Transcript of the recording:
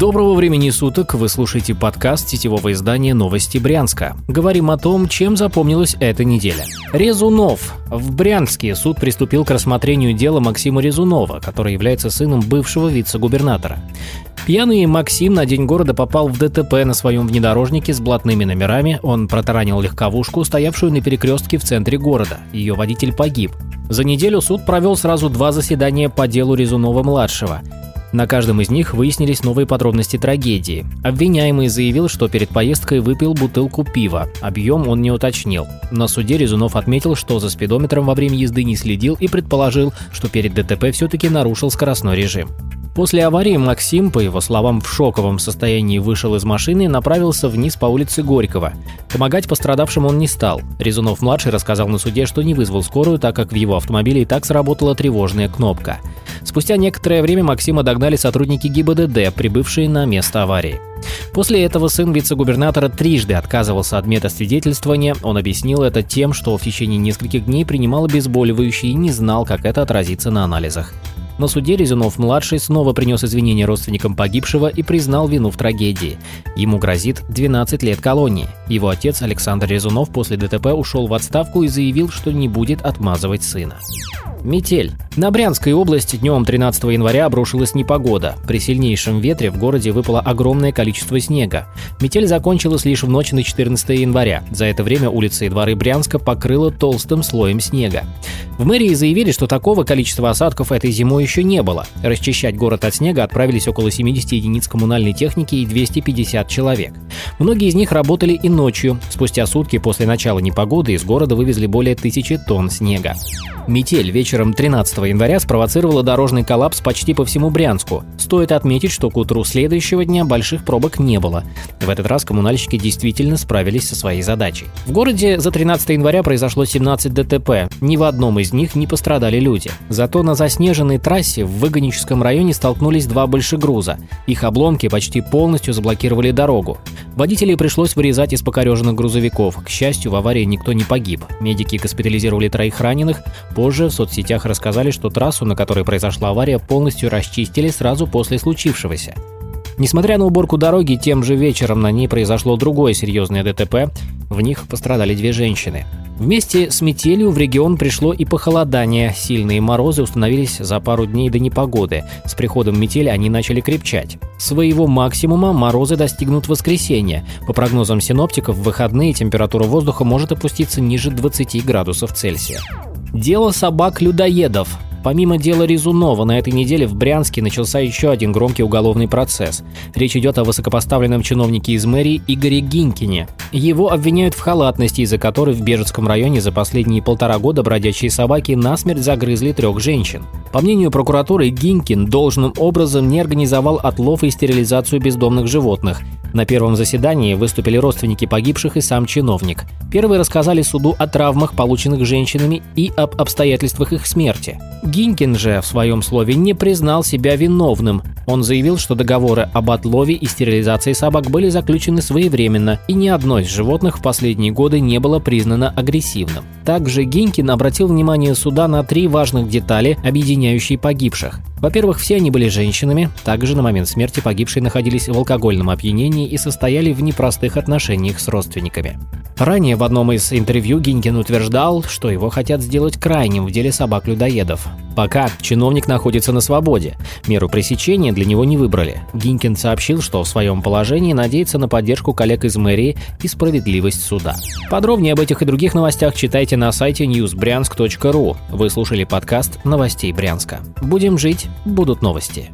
Доброго времени суток, вы слушаете подкаст сетевого издания «Новости Брянска». Говорим о том, чем запомнилась эта неделя. Резунов. В Брянске суд приступил к рассмотрению дела Максима Резунова, который является сыном бывшего вице-губернатора. Пьяный Максим на день города попал в ДТП на своем внедорожнике с блатными номерами. Он протаранил легковушку, стоявшую на перекрестке в центре города. Ее водитель погиб. За неделю суд провел сразу два заседания по делу Резунова-младшего – на каждом из них выяснились новые подробности трагедии. Обвиняемый заявил, что перед поездкой выпил бутылку пива. Объем он не уточнил. На суде Резунов отметил, что за спидометром во время езды не следил и предположил, что перед ДТП все-таки нарушил скоростной режим. После аварии Максим, по его словам, в шоковом состоянии вышел из машины и направился вниз по улице Горького. Помогать пострадавшим он не стал. Резунов-младший рассказал на суде, что не вызвал скорую, так как в его автомобиле и так сработала тревожная кнопка. Спустя некоторое время Максима догнали сотрудники ГИБДД, прибывшие на место аварии. После этого сын вице-губернатора трижды отказывался от метасвидетельствования. Он объяснил это тем, что в течение нескольких дней принимал обезболивающие и не знал, как это отразится на анализах. На суде Резунов-младший снова принес извинения родственникам погибшего и признал вину в трагедии. Ему грозит 12 лет колонии. Его отец Александр Резунов после ДТП ушел в отставку и заявил, что не будет отмазывать сына. Метель. На Брянской области днем 13 января обрушилась непогода. При сильнейшем ветре в городе выпало огромное количество снега. Метель закончилась лишь в ночь на 14 января. За это время улицы и дворы Брянска покрыло толстым слоем снега. В мэрии заявили, что такого количества осадков этой зимой еще не было. Расчищать город от снега отправились около 70 единиц коммунальной техники и 250 человек. Многие из них работали и ночью. Спустя сутки после начала непогоды из города вывезли более тысячи тонн снега. Метель вечером 13 января спровоцировала дорожный коллапс почти по всему Брянску. Стоит отметить, что к утру следующего дня больших пробок не было. В этот раз коммунальщики действительно справились со своей задачей. В городе за 13 января произошло 17 ДТП. Ни в одном из них не пострадали люди. Зато на заснеженной трассе в Выгоническом районе столкнулись два большегруза. Их обломки почти полностью заблокировали дорогу. Водителей пришлось вырезать из покореженных грузовиков. К счастью, в аварии никто не погиб. Медики госпитализировали троих раненых. Позже в соцсетях рассказали, что трассу, на которой произошла авария, полностью расчистили сразу после случившегося. Несмотря на уборку дороги, тем же вечером на ней произошло другое серьезное ДТП. В них пострадали две женщины. Вместе с метелью в регион пришло и похолодание. Сильные морозы установились за пару дней до непогоды. С приходом метели они начали крепчать. Своего максимума морозы достигнут в воскресенье. По прогнозам синоптиков, в выходные температура воздуха может опуститься ниже 20 градусов Цельсия. Дело собак-людоедов. Помимо дела Резунова, на этой неделе в Брянске начался еще один громкий уголовный процесс. Речь идет о высокопоставленном чиновнике из мэрии Игоре Гинкине. Его обвиняют в халатности, из-за которой в Бежецком районе за последние полтора года бродячие собаки насмерть загрызли трех женщин. По мнению прокуратуры, Гинкин должным образом не организовал отлов и стерилизацию бездомных животных, на первом заседании выступили родственники погибших и сам чиновник. Первые рассказали суду о травмах, полученных женщинами, и об обстоятельствах их смерти. Гинкин же в своем слове не признал себя виновным. Он заявил, что договоры об отлове и стерилизации собак были заключены своевременно, и ни одно из животных в последние годы не было признано агрессивным. Также Гинкин обратил внимание суда на три важных детали, объединяющие погибших. Во-первых, все они были женщинами, также на момент смерти погибшие находились в алкогольном опьянении и состояли в непростых отношениях с родственниками. Ранее в одном из интервью Гинкин утверждал, что его хотят сделать крайним в деле собак-людоедов. Пока чиновник находится на свободе, меру пресечения для него не выбрали. Гинкин сообщил, что в своем положении надеется на поддержку коллег из мэрии и справедливость суда. Подробнее об этих и других новостях читайте на сайте newsbryansk.ru. Вы слушали подкаст новостей Брянска. Будем жить, будут новости.